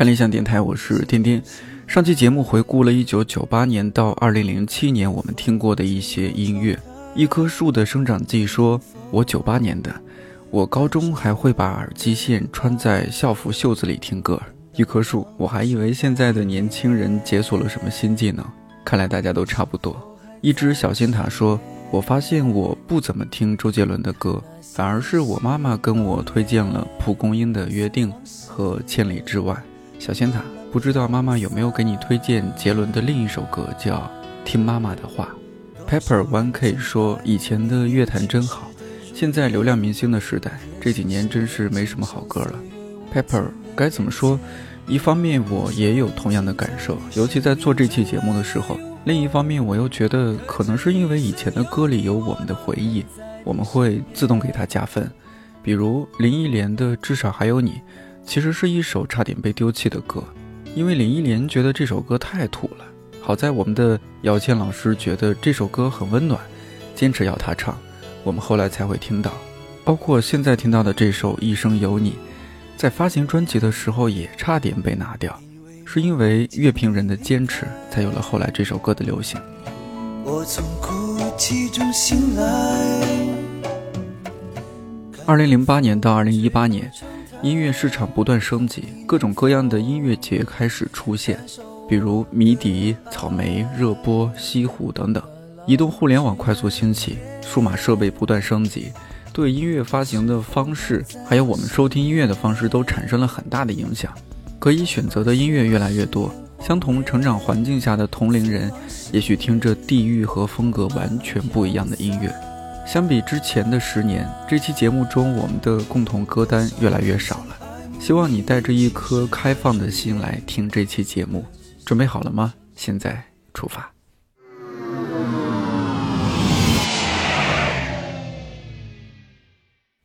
看理想电台，我是天天。上期节目回顾了1998年到2007年我们听过的一些音乐。一棵树的生长记说：“我98年的，我高中还会把耳机线穿在校服袖子里听歌。”一棵树，我还以为现在的年轻人解锁了什么新技能，看来大家都差不多。一只小心塔说：“我发现我不怎么听周杰伦的歌，反而是我妈妈跟我推荐了蒲公英的约定和千里之外。”小仙塔，不知道妈妈有没有给你推荐杰伦的另一首歌，叫《听妈妈的话》。Pepper One K 说：“以前的乐坛真好，现在流量明星的时代，这几年真是没什么好歌了。”Pepper 该怎么说？一方面我也有同样的感受，尤其在做这期节目的时候；另一方面我又觉得，可能是因为以前的歌里有我们的回忆，我们会自动给它加分。比如林忆莲的《至少还有你》。其实是一首差点被丢弃的歌，因为林忆莲觉得这首歌太土了。好在我们的姚谦老师觉得这首歌很温暖，坚持要他唱，我们后来才会听到。包括现在听到的这首《一生有你》，在发行专辑的时候也差点被拿掉，是因为乐评人的坚持，才有了后来这首歌的流行。我从哭泣中醒来。二零零八年到二零一八年。音乐市场不断升级，各种各样的音乐节开始出现，比如迷笛、草莓、热播、西湖等等。移动互联网快速兴起，数码设备不断升级，对音乐发行的方式，还有我们收听音乐的方式都产生了很大的影响。可以选择的音乐越来越多，相同成长环境下的同龄人，也许听着地域和风格完全不一样的音乐。相比之前的十年，这期节目中我们的共同歌单越来越少了。希望你带着一颗开放的心来听这期节目，准备好了吗？现在出发。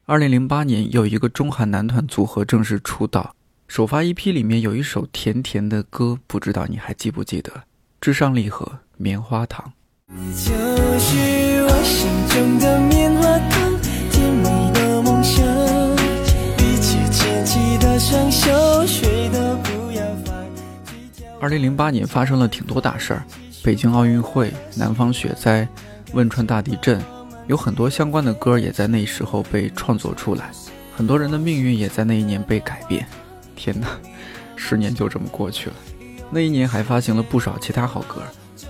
二零零八年，有一个中韩男团组合正式出道，首发 EP 里面有一首甜甜的歌，不知道你还记不记得？至上励合，棉花糖。你就是我心中的棉花糖，甜蜜的梦想。比起牵起的双手，谁都不要放二零零八年发生了挺多大事儿，北京奥运会、南方雪灾、汶川大地震，有很多相关的歌也在那时候被创作出来，很多人的命运也在那一年被改变。天哪，十年就这么过去了。那一年还发行了不少其他好歌。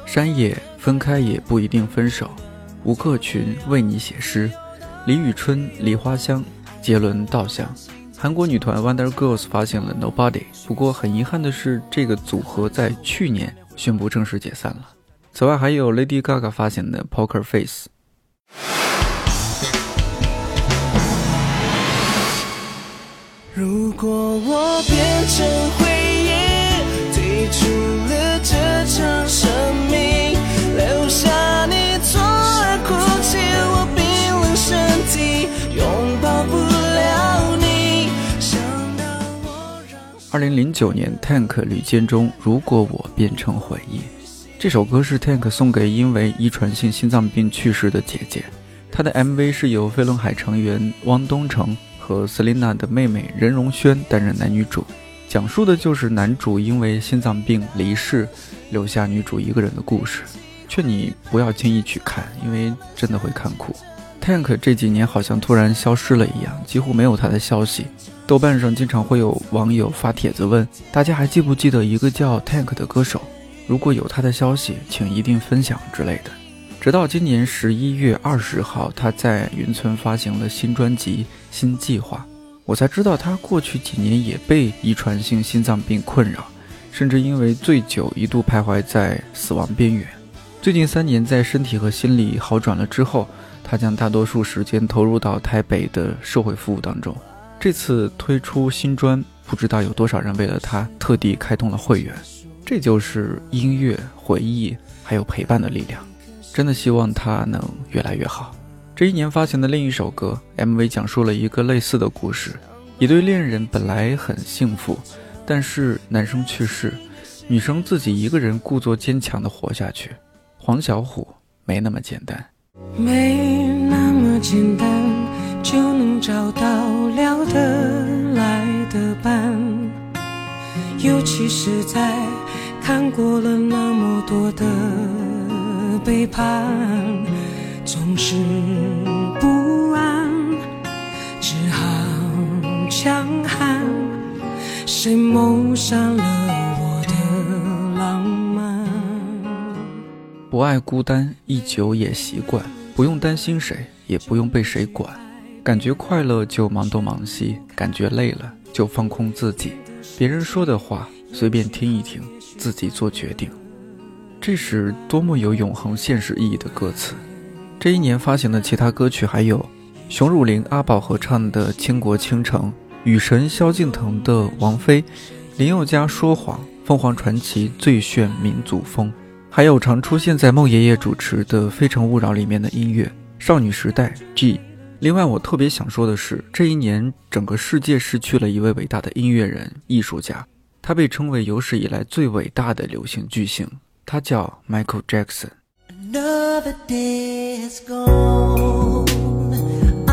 山野分开也不一定分手，吴克群为你写诗，李宇春梨花香，杰伦稻香。韩国女团 Wonder Girls 发现了 Nobody，不过很遗憾的是，这个组合在去年宣布正式解散了。此外，还有 Lady Gaga 发行的 Poker Face。如果我变成回忆，退出了这场二零零九年，Tank 吕建中《如果我变成回忆》这首歌是 Tank 送给因为遗传性心脏病去世的姐姐。他的 MV 是由飞轮海成员汪东城和 Selina 的妹妹任容萱担任男女主，讲述的就是男主因为心脏病离世，留下女主一个人的故事。劝你不要轻易去看，因为真的会看哭。Tank 这几年好像突然消失了一样，几乎没有他的消息。豆瓣上经常会有网友发帖子问大家还记不记得一个叫 Tank 的歌手？如果有他的消息，请一定分享之类的。直到今年十一月二十号，他在云村发行了新专辑《新计划》，我才知道他过去几年也被遗传性心脏病困扰，甚至因为醉酒一度徘徊在死亡边缘。最近三年，在身体和心理好转了之后，他将大多数时间投入到台北的社会服务当中。这次推出新专，不知道有多少人为了他特地开通了会员。这就是音乐、回忆还有陪伴的力量。真的希望他能越来越好。这一年发行的另一首歌 MV 讲述了一个类似的故事：一对恋人本来很幸福，但是男生去世，女生自己一个人故作坚强地活下去。黄小琥没那么简单，没那么简单就能找到聊得来的伴。尤其是在看过了那么多的背叛，总是不安，只好强悍。谁谋杀了我的浪漫？不爱孤单，一久也习惯，不用担心谁，也不用被谁管。感觉快乐就忙东忙西，感觉累了就放空自己。别人说的话随便听一听，自己做决定。这是多么有永恒现实意义的歌词！这一年发行的其他歌曲还有熊汝霖、阿宝合唱的《倾国倾城》，雨神萧敬腾的《王菲》，林宥嘉《说谎》，凤凰传奇《最炫民族风》，还有常出现在孟爷爷主持的《非诚勿扰》里面的音乐，少女时代 G。另外，我特别想说的是，这一年整个世界失去了一位伟大的音乐人、艺术家，他被称为有史以来最伟大的流行巨星，他叫 Michael Jackson。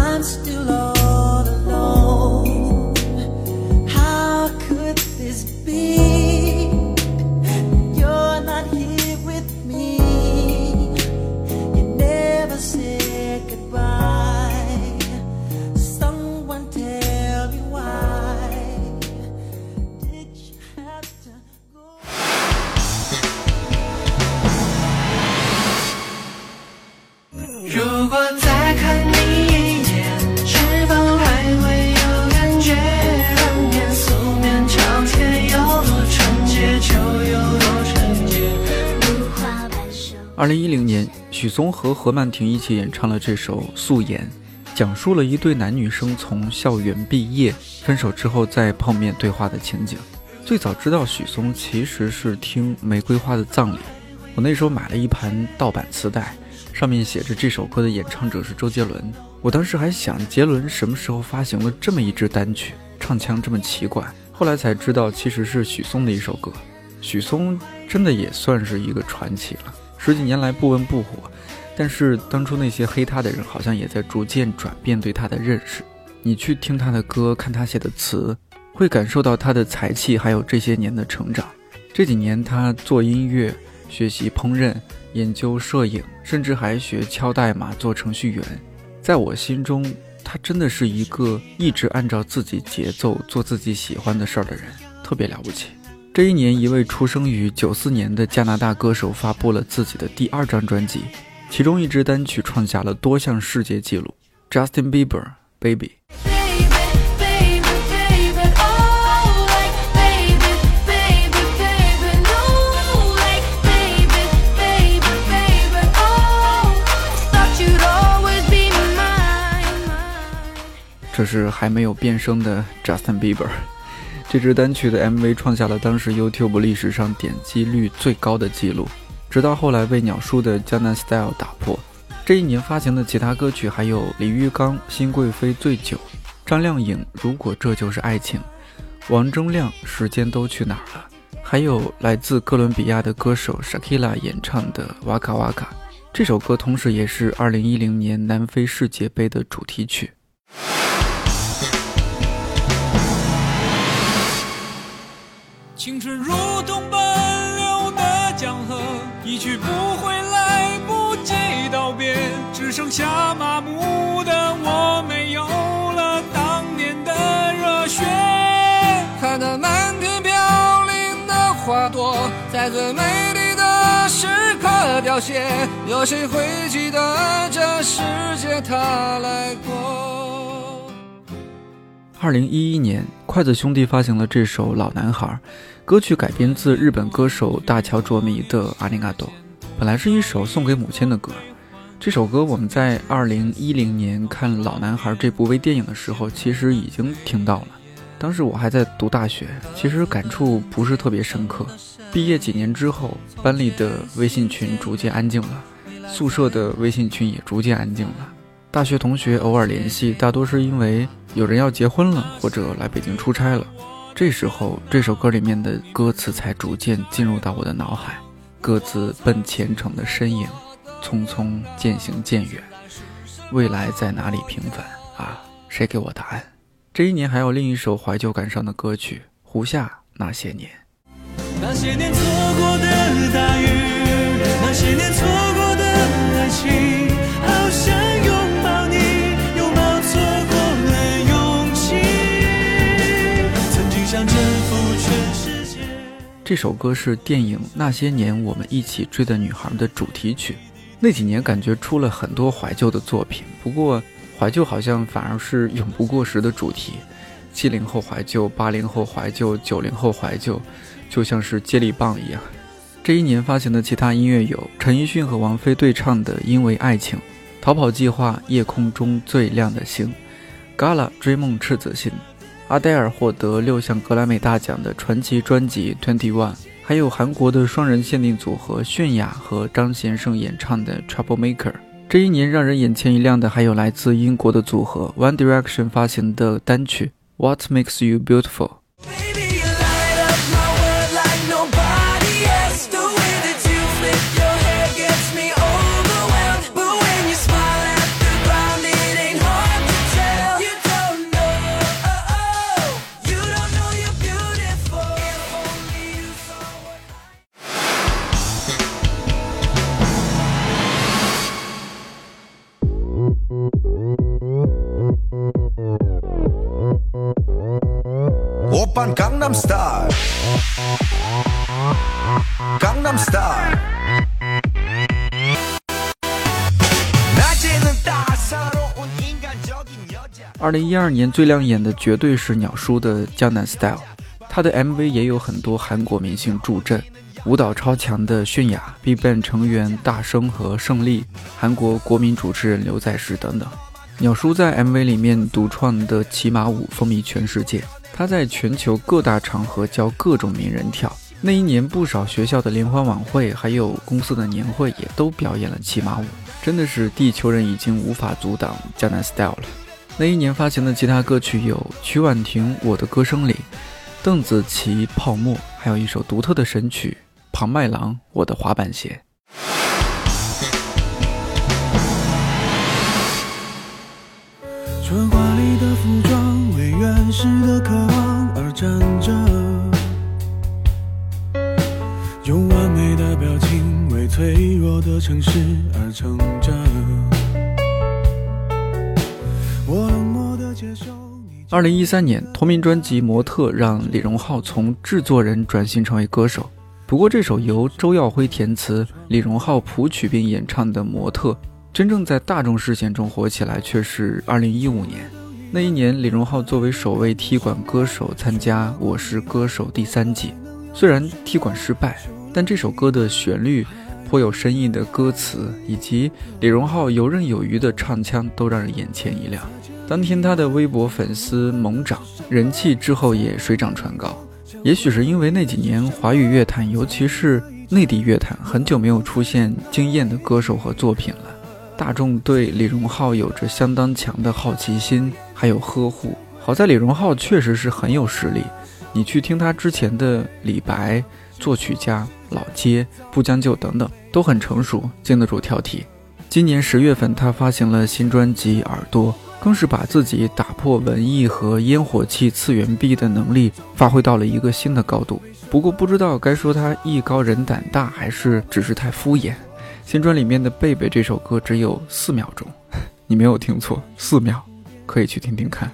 二嵩和何曼婷一起演唱了这首《素颜》，讲述了一对男女生从校园毕业、分手之后再碰面对话的情景。最早知道许嵩其实是听《玫瑰花的葬礼》，我那时候买了一盘盗版磁带，上面写着这首歌的演唱者是周杰伦。我当时还想，杰伦什么时候发行了这么一支单曲，唱腔这么奇怪？后来才知道，其实是许嵩的一首歌。许嵩真的也算是一个传奇了。十几年来不温不火，但是当初那些黑他的人好像也在逐渐转变对他的认识。你去听他的歌，看他写的词，会感受到他的才气，还有这些年的成长。这几年他做音乐、学习烹饪、研究摄影，甚至还学敲代码做程序员。在我心中，他真的是一个一直按照自己节奏做自己喜欢的事儿的人，特别了不起。这一年，一位出生于九四年的加拿大歌手发布了自己的第二张专辑，其中一支单曲创下了多项世界纪录。Justin Bieber Baby。这是还没有变声的 Justin Bieber。这支单曲的 MV 创下了当时 YouTube 历史上点击率最高的记录，直到后来被鸟叔的《江南 Style》打破。这一年发行的其他歌曲还有李玉刚《新贵妃醉酒》，张靓颖《如果这就是爱情》，王铮亮《时间都去哪儿了》，还有来自哥伦比亚的歌手 Shakira 演唱的《Waka Waka》。这首歌同时也是2010年南非世界杯的主题曲。青春如同奔流的江河，一去不回，来不及道别，只剩下麻木的我，没有了当年的热血。看那漫天飘零的花朵，在最美丽的时刻凋谢，有谁会记得这世界它来过？二零一一年，筷子兄弟发行了这首《老男孩》。歌曲改编自日本歌手大桥卓弥的《阿里嘎多》，本来是一首送给母亲的歌。这首歌我们在二零一零年看《老男孩》这部微电影的时候，其实已经听到了。当时我还在读大学，其实感触不是特别深刻。毕业几年之后，班里的微信群逐渐安静了，宿舍的微信群也逐渐安静了。大学同学偶尔联系，大多是因为有人要结婚了，或者来北京出差了。这时候，这首歌里面的歌词才逐渐进入到我的脑海，各自奔前程的身影，匆匆渐行渐远，未来在哪里平凡啊？谁给我答案？这一年还有另一首怀旧感伤的歌曲《胡夏那些年》。那些年错过的大雨，那些年错这首歌是电影《那些年我们一起追的女孩》的主题曲。那几年感觉出了很多怀旧的作品，不过怀旧好像反而是永不过时的主题。七零后怀旧，八零后怀旧，九零后怀旧，就像是接力棒一样。这一年发行的其他音乐有陈奕迅和王菲对唱的《因为爱情》，《逃跑计划》《夜空中最亮的星》，Gala 追梦赤子心，阿黛尔获得六项格莱美大奖的传奇专辑《Twenty One》。还有韩国的双人限定组合泫雅和张贤胜演唱的《Trouble Maker》。这一年让人眼前一亮的还有来自英国的组合 One Direction 发行的单曲《What Makes You Beautiful》。零一二年最亮眼的绝对是鸟叔的《江南 Style》，他的 MV 也有很多韩国明星助阵，舞蹈超强的泫雅、BigBang 成员大生和胜利，韩国国民主持人刘在石等等。鸟叔在 MV 里面独创的骑马舞风靡全世界，他在全球各大场合教各种名人跳。那一年，不少学校的联欢晚会，还有公司的年会，也都表演了骑马舞。真的是地球人已经无法阻挡江南 Style 了。那一年发行的其他歌曲有曲婉婷《我的歌声里》，邓紫棋《泡沫》，还有一首独特的神曲庞麦郎《我的滑板鞋》。春华里的服装为原始的渴望而站着，用完美的表情为脆弱的城市而撑着。二零一三年同名专辑《模特》让李荣浩从制作人转型成为歌手。不过，这首由周耀辉填词、李荣浩谱曲并演唱的《模特》。真正在大众视线中火起来，却是二零一五年。那一年，李荣浩作为首位踢馆歌手参加《我是歌手》第三季，虽然踢馆失败，但这首歌的旋律、颇有深意的歌词以及李荣浩游刃有余的唱腔，都让人眼前一亮。当天，他的微博粉丝猛涨，人气之后也水涨船高。也许是因为那几年华语乐坛，尤其是内地乐坛，很久没有出现惊艳的歌手和作品了。大众对李荣浩有着相当强的好奇心，还有呵护。好在李荣浩确实是很有实力，你去听他之前的《李白》，作曲家、老街、不将就等等，都很成熟，经得住挑剔。今年十月份，他发行了新专辑《耳朵》，更是把自己打破文艺和烟火气次元壁的能力发挥到了一个新的高度。不过，不知道该说他艺高人胆大，还是只是太敷衍。新专里面的《贝贝》这首歌只有四秒钟，你没有听错，四秒，可以去听听看。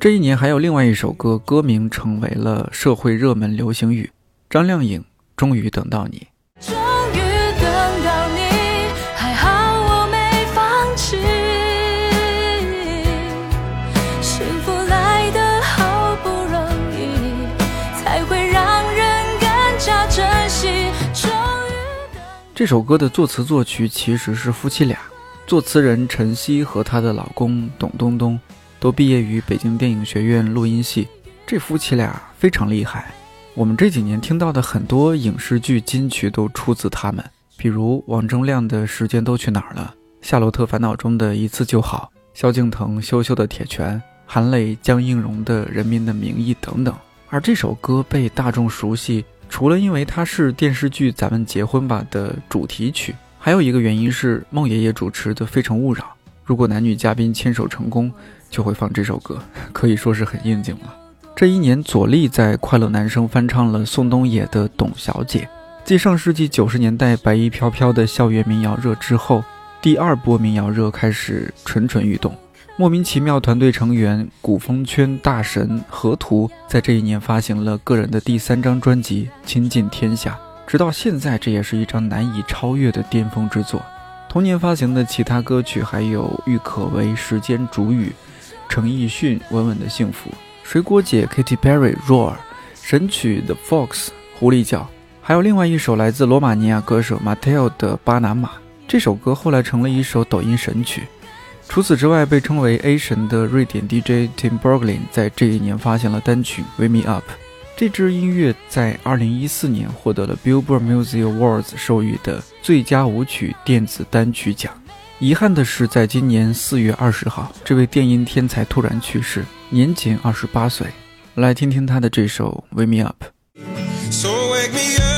这一年还有另外一首歌，歌名成为了社会热门流行语，张靓颖《终于等到你》。这首歌的作词作曲其实是夫妻俩，作词人陈曦和她的老公董东东都毕业于北京电影学院录音系，这夫妻俩非常厉害。我们这几年听到的很多影视剧金曲都出自他们，比如王铮亮的《时间都去哪儿了》，《夏洛特烦恼》中的一次就好，萧敬腾羞羞的铁拳，韩磊江映蓉的《人民的名义》等等。而这首歌被大众熟悉。除了因为它是电视剧《咱们结婚吧》的主题曲，还有一个原因是孟爷爷主持的《非诚勿扰》，如果男女嘉宾牵手成功，就会放这首歌，可以说是很应景了。这一年，左立在《快乐男声》翻唱了宋冬野的《董小姐》。继上世纪九十年代白衣飘飘的校园民谣热之后，第二波民谣热开始蠢蠢欲动。莫名其妙，团队成员古风圈大神河图在这一年发行了个人的第三张专辑《倾尽天下》，直到现在，这也是一张难以超越的巅峰之作。同年发行的其他歌曲还有郁可唯《时间煮雨》，陈奕迅《稳稳的幸福》。水果姐 Katy Perry Roar，神曲 The Fox 狐狸叫，还有另外一首来自罗马尼亚歌手 Mateo 的巴拿马。这首歌后来成了一首抖音神曲。除此之外，被称为 A 神的瑞典 DJ Tim Berglin 在这一年发行了单曲 Wake Me Up。这支音乐在2014年获得了 Billboard Music Awards 授予的最佳舞曲电子单曲奖。遗憾的是，在今年4月20号，这位电音天才突然去世。年仅二十八岁，来听听他的这首《Wake Me Up》。着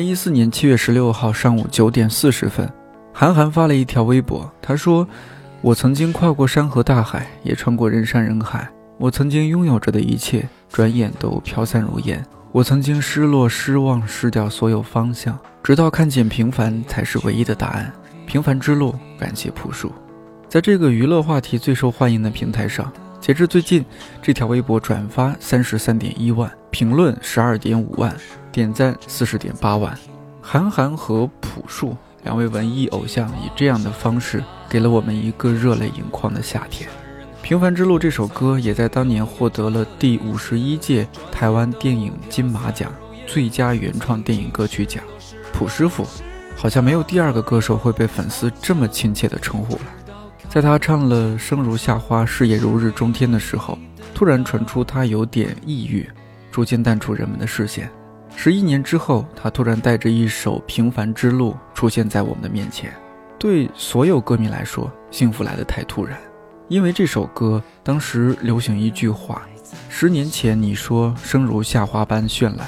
零一四年七月十六号上午九点四十分，韩寒发了一条微博，他说：“我曾经跨过山河大海，也穿过人山人海。我曾经拥有着的一切，转眼都飘散如烟。我曾经失落、失望、失掉所有方向，直到看见平凡才是唯一的答案。”平凡之路，感谢朴树。在这个娱乐话题最受欢迎的平台上，截至最近，这条微博转发三十三点一万，评论十二点五万，点赞四十点八万。韩寒和朴树两位文艺偶像以这样的方式，给了我们一个热泪盈眶的夏天。平凡之路这首歌也在当年获得了第五十一届台湾电影金马奖最佳原创电影歌曲奖。朴师傅。好像没有第二个歌手会被粉丝这么亲切的称呼了。在他唱了《生如夏花，事业如日中天》的时候，突然传出他有点抑郁，逐渐淡出人们的视线。十一年之后，他突然带着一首《平凡之路》出现在我们的面前。对所有歌迷来说，幸福来得太突然，因为这首歌当时流行一句话：十年前你说生如夏花般绚烂，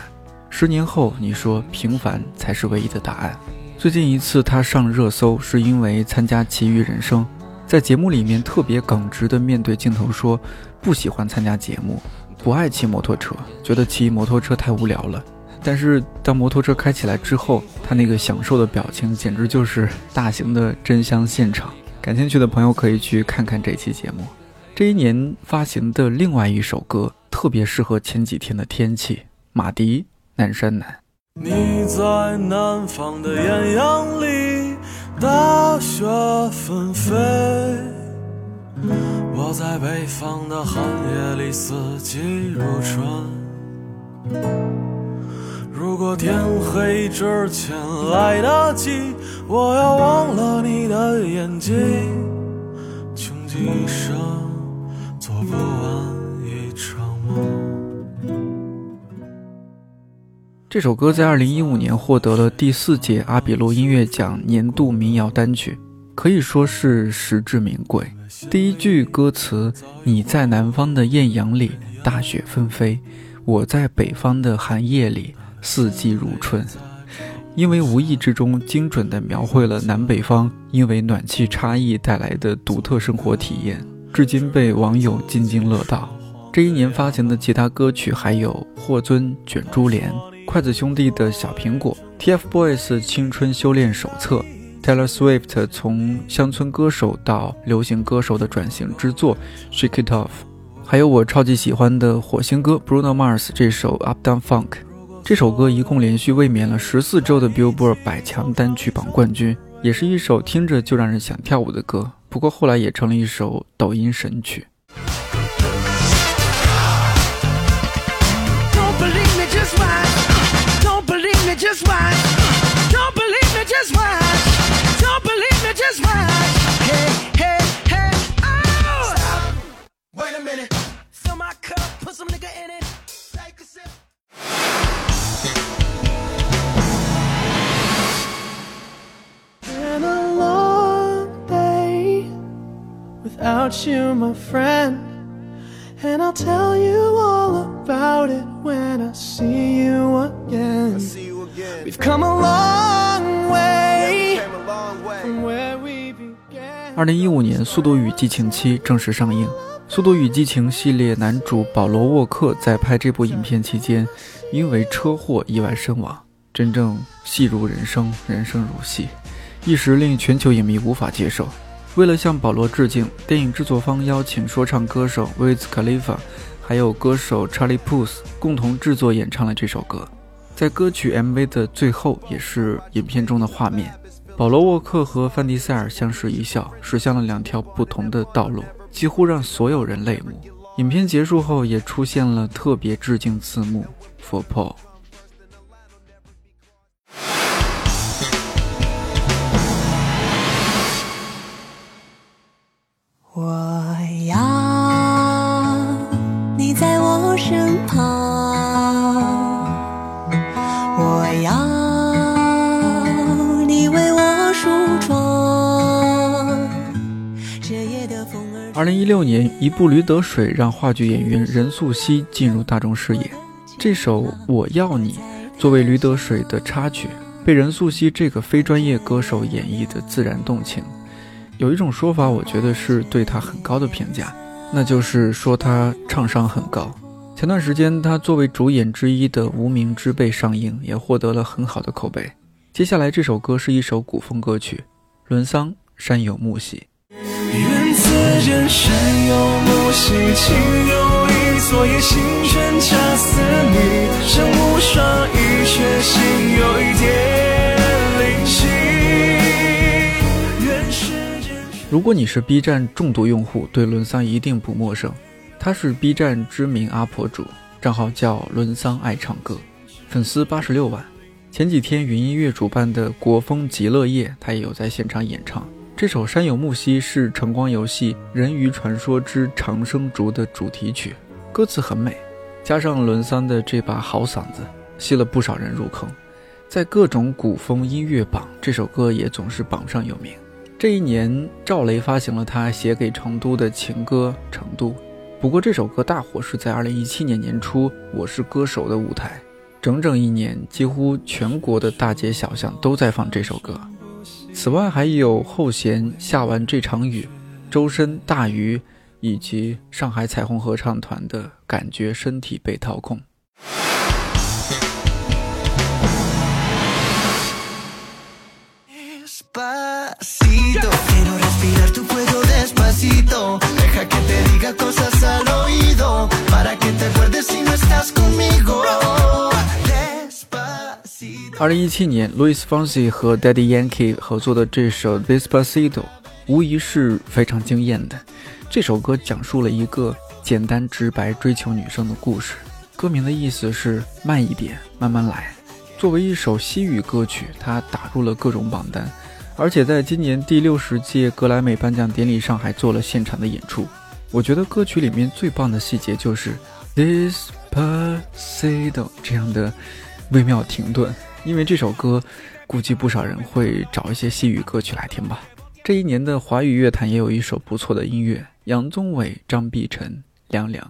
十年后你说平凡才是唯一的答案。最近一次他上热搜，是因为参加《奇遇人生》，在节目里面特别耿直的面对镜头说，不喜欢参加节目，不爱骑摩托车，觉得骑摩托车太无聊了。但是当摩托车开起来之后，他那个享受的表情，简直就是大型的真香现场。感兴趣的朋友可以去看看这期节目。这一年发行的另外一首歌，特别适合前几天的天气。马迪，南山南。你在南方的艳阳里，大雪纷飞；我在北方的寒夜里，四季如春。如果天黑之前来得及，我要忘了你的眼睛，穷极一生做不完一场梦。这首歌在二零一五年获得了第四届阿比路音乐奖年度民谣单曲，可以说是实至名归。第一句歌词：“你在南方的艳阳里，大雪纷飞；我在北方的寒夜里，四季如春。”因为无意之中精准地描绘了南北方因为暖气差异带来的独特生活体验，至今被网友津津乐道。这一年发行的其他歌曲还有《霍尊卷珠帘》。筷子兄弟的小苹果，TFBOYS 青春修炼手册，Taylor Swift 从乡村歌手到流行歌手的转型之作，Shake It Off，还有我超级喜欢的火星哥 Bruno Mars 这首 Up Down Funk，这首歌一共连续卫冕了十四周的 billboard 百强单曲榜冠军也是一首听着就让人想跳舞的歌不过后来也成了一首抖音神曲。Put some nigga in it. Without you, my friend. And I'll tell you all about it when I see you again. We've come a long way from where we began. 二零一五年，《速度与激情七》正式上映。《速度与激情》系列男主保罗·沃克在拍这部影片期间，因为车祸意外身亡，真正戏如人生，人生如戏，一时令全球影迷无法接受。为了向保罗致敬，电影制作方邀请说唱歌手 Wiz Khalifa，还有歌手 Charlie Puth 共同制作演唱了这首歌。在歌曲 MV 的最后，也是影片中的画面，保罗·沃克和范迪塞尔相视一笑，驶向了两条不同的道路，几乎让所有人泪目。影片结束后，也出现了特别致敬字幕 For Paul。二零一六年，一部《驴得水》让话剧演员任素汐进入大众视野。这首《我要你》作为《驴得水》的插曲，被任素汐这个非专业歌手演绎的自然动情。有一种说法，我觉得是对她很高的评价，那就是说她唱商很高。前段时间，她作为主演之一的《无名之辈》上映，也获得了很好的口碑。接下来这首歌是一首古风歌曲，伦桑《山有木兮》。愿此间山有木兮，情有意，昨夜星辰恰似你，身无双翼，却心有一点灵犀。愿世间如果你是 B 站重度用户，对伦桑一定不陌生。他是 B 站知名 UP 主，账号叫伦桑爱唱歌，粉丝八十六万。前几天云音乐主办的国风极乐夜，他也有在现场演唱。这首《山有木兮》是晨光游戏《人鱼传说之长生竹》的主题曲，歌词很美，加上伦桑的这把好嗓子，吸了不少人入坑。在各种古风音乐榜，这首歌也总是榜上有名。这一年，赵雷发行了他写给成都的情歌《成都》。不过这首歌大火是在2017年年初《我是歌手》的舞台，整整一年，几乎全国的大街小巷都在放这首歌。此外，还有后弦下完这场雨、周深、大鱼以及上海彩虹合唱团的感觉，身体被掏空。二零一七年，Louis Fonsi 和 Daddy Yankee 合作的这首《Despacito》，无疑是非常惊艳的。这首歌讲述了一个简单直白追求女生的故事。歌名的意思是慢一点，慢慢来。作为一首西语歌曲，它打入了各种榜单，而且在今年第六十届格莱美颁奖典礼上还做了现场的演出。我觉得歌曲里面最棒的细节就是 Despacito 这样的微妙停顿，因为这首歌估计不少人会找一些西语歌曲来听吧。这一年的华语乐坛也有一首不错的音乐，杨宗纬、张碧晨，《凉凉》。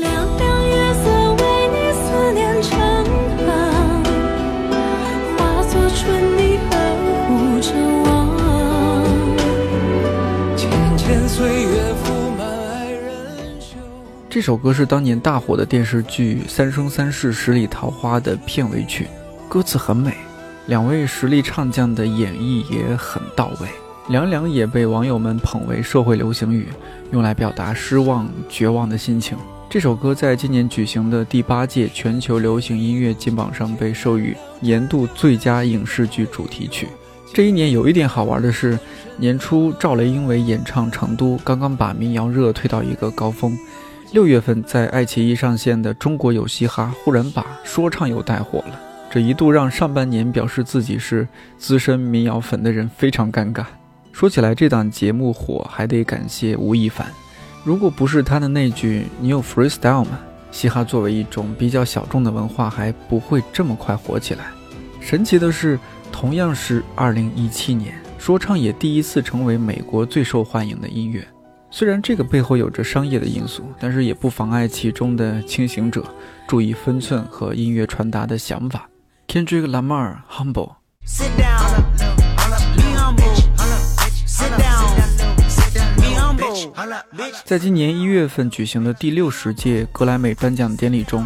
凉凉月色为你思念成河，化作春泥呵护着我。浅浅岁月覆满爱人袖。这首歌是当年大火的电视剧《三生三世十里桃花》的片尾曲，歌词很美，两位实力唱将的演绎也很到位。凉凉也被网友们捧为社会流行语，用来表达失望、绝望的心情。这首歌在今年举行的第八届全球流行音乐金榜上被授予年度最佳影视剧主题曲。这一年有一点好玩的是，年初赵雷因为演唱《成都》，刚刚把民谣热推到一个高峰。六月份在爱奇艺上线的《中国有嘻哈》忽然把说唱又带火了。这一度让上半年表示自己是资深民谣粉的人非常尴尬。说起来，这档节目火还得感谢吴亦凡。如果不是他的那句“你有 freestyle 吗”，嘻哈作为一种比较小众的文化，还不会这么快火起来。神奇的是，同样是2017年，说唱也第一次成为美国最受欢迎的音乐。虽然这个背后有着商业的因素，但是也不妨碍其中的清醒者注意分寸和音乐传达的想法。Kendrick Lamar "Humble" 在今年一月份举行的第六十届格莱美颁奖典礼中，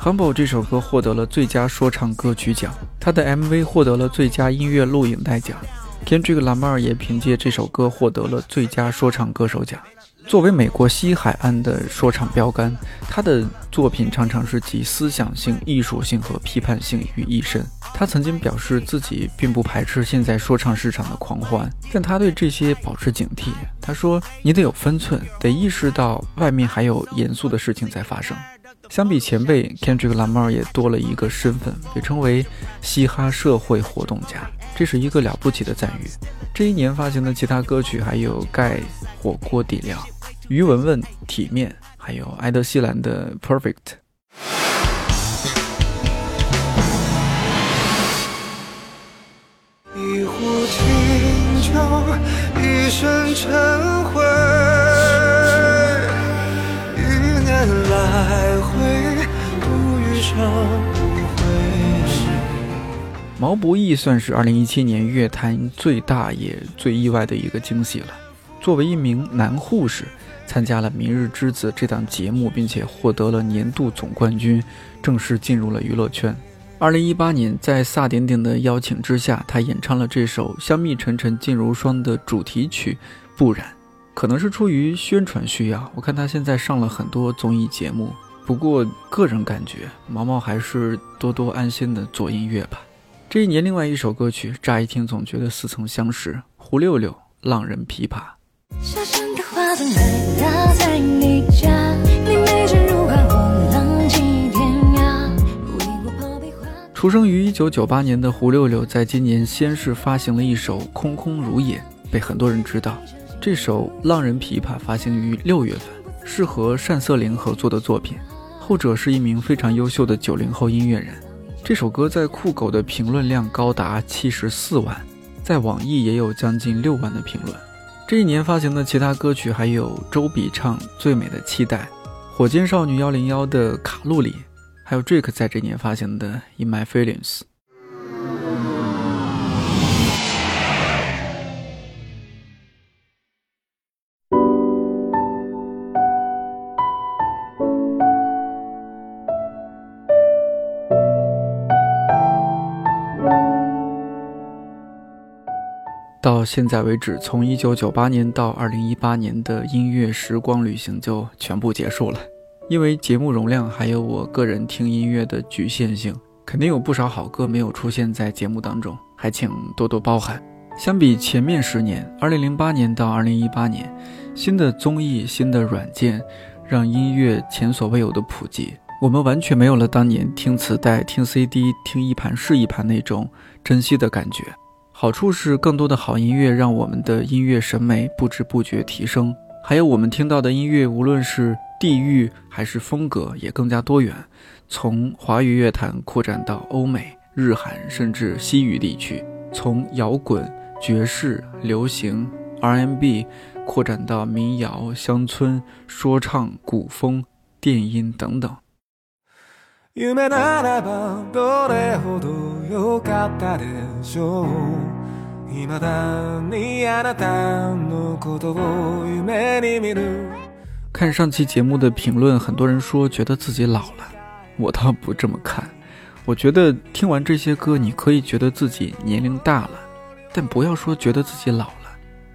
《Humble》这首歌获得了最佳说唱歌曲奖，他的 MV 获得了最佳音乐录影带奖。Kendrick Lamar 也凭借这首歌获得了最佳说唱歌手奖。作为美国西海岸的说唱标杆，他的作品常常是集思想性、艺术性和批判性于一身。他曾经表示自己并不排斥现在说唱市场的狂欢，但他对这些保持警惕。他说：“你得有分寸，得意识到外面还有严肃的事情在发生。”相比前辈，Kendrick Lamar 也多了一个身份，被称为嘻哈社会活动家，这是一个了不起的赞誉。这一年发行的其他歌曲还有盖火锅底料。于文文体面，还有埃德希兰的 Perfect。一壶清酒，一身尘灰，一年来回，不余生。毛不易算是2017年乐坛最大也最意外的一个惊喜了。作为一名男护士，参加了《明日之子》这档节目，并且获得了年度总冠军，正式进入了娱乐圈。二零一八年，在萨顶顶的邀请之下，他演唱了这首香蜜沉沉烬如霜的主题曲《不染》。可能是出于宣传需要，我看他现在上了很多综艺节目。不过个人感觉，毛毛还是多多安心的做音乐吧。这一年，另外一首歌曲，乍一听总觉得似曾相识，《胡六六浪人琵琶》。小城的花灯来打在你家，你美人如花，我浪迹天涯。为我泡杯花。出生于一九九八年的胡六六，在今年先是发行了一首《空空如也》，被很多人知道。这首《浪人琵琶》发行于六月份，是和单瑟琳合作的作品，后者是一名非常优秀的九零后音乐人。这首歌在酷狗的评论量高达七十四万，在网易也有将近六万的评论。这一年发行的其他歌曲还有周笔畅《最美的期待》，火箭少女幺零幺的《卡路里》，还有 Drake 在这年发行的《In My Feelings》。到现在为止，从1998年到2018年的音乐时光旅行就全部结束了。因为节目容量还有我个人听音乐的局限性，肯定有不少好歌没有出现在节目当中，还请多多包涵。相比前面十年，2008年到2018年，新的综艺、新的软件，让音乐前所未有的普及。我们完全没有了当年听磁带、听 CD、听一盘是一盘那种珍惜的感觉。好处是更多的好音乐让我们的音乐审美不知不觉提升，还有我们听到的音乐，无论是地域还是风格，也更加多元。从华语乐坛扩展到欧美、日韩，甚至西语地区；从摇滚、爵士、流行、R&B，扩展到民谣、乡村、说唱、古风、电音等等。夢ならばどれほど良かったでしょう未だにあなたのことを夢に見る看上期节目的评论，很多人说觉得自己老了，我倒不这么看。我觉得听完这些歌，你可以觉得自己年龄大了，但不要说觉得自己老了。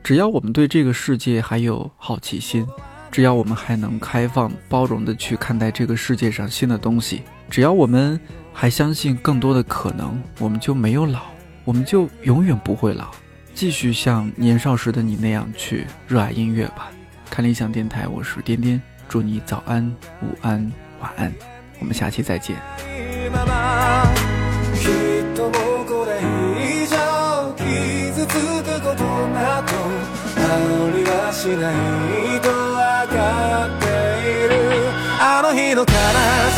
只要我们对这个世界还有好奇心，只要我们还能开放包容的去看待这个世界上新的东西。 只要我们还相信更多的可能，我们就没有老，我们就永远不会老。继续像年少时的你那样去热爱音乐吧。看理想电台，我是颠颠，祝你早安、午安、晚安，我们下期再见。今は きっともうこれ以上傷つくことなどありはしないとわかっているあの日の悲しみさえあの日の苦し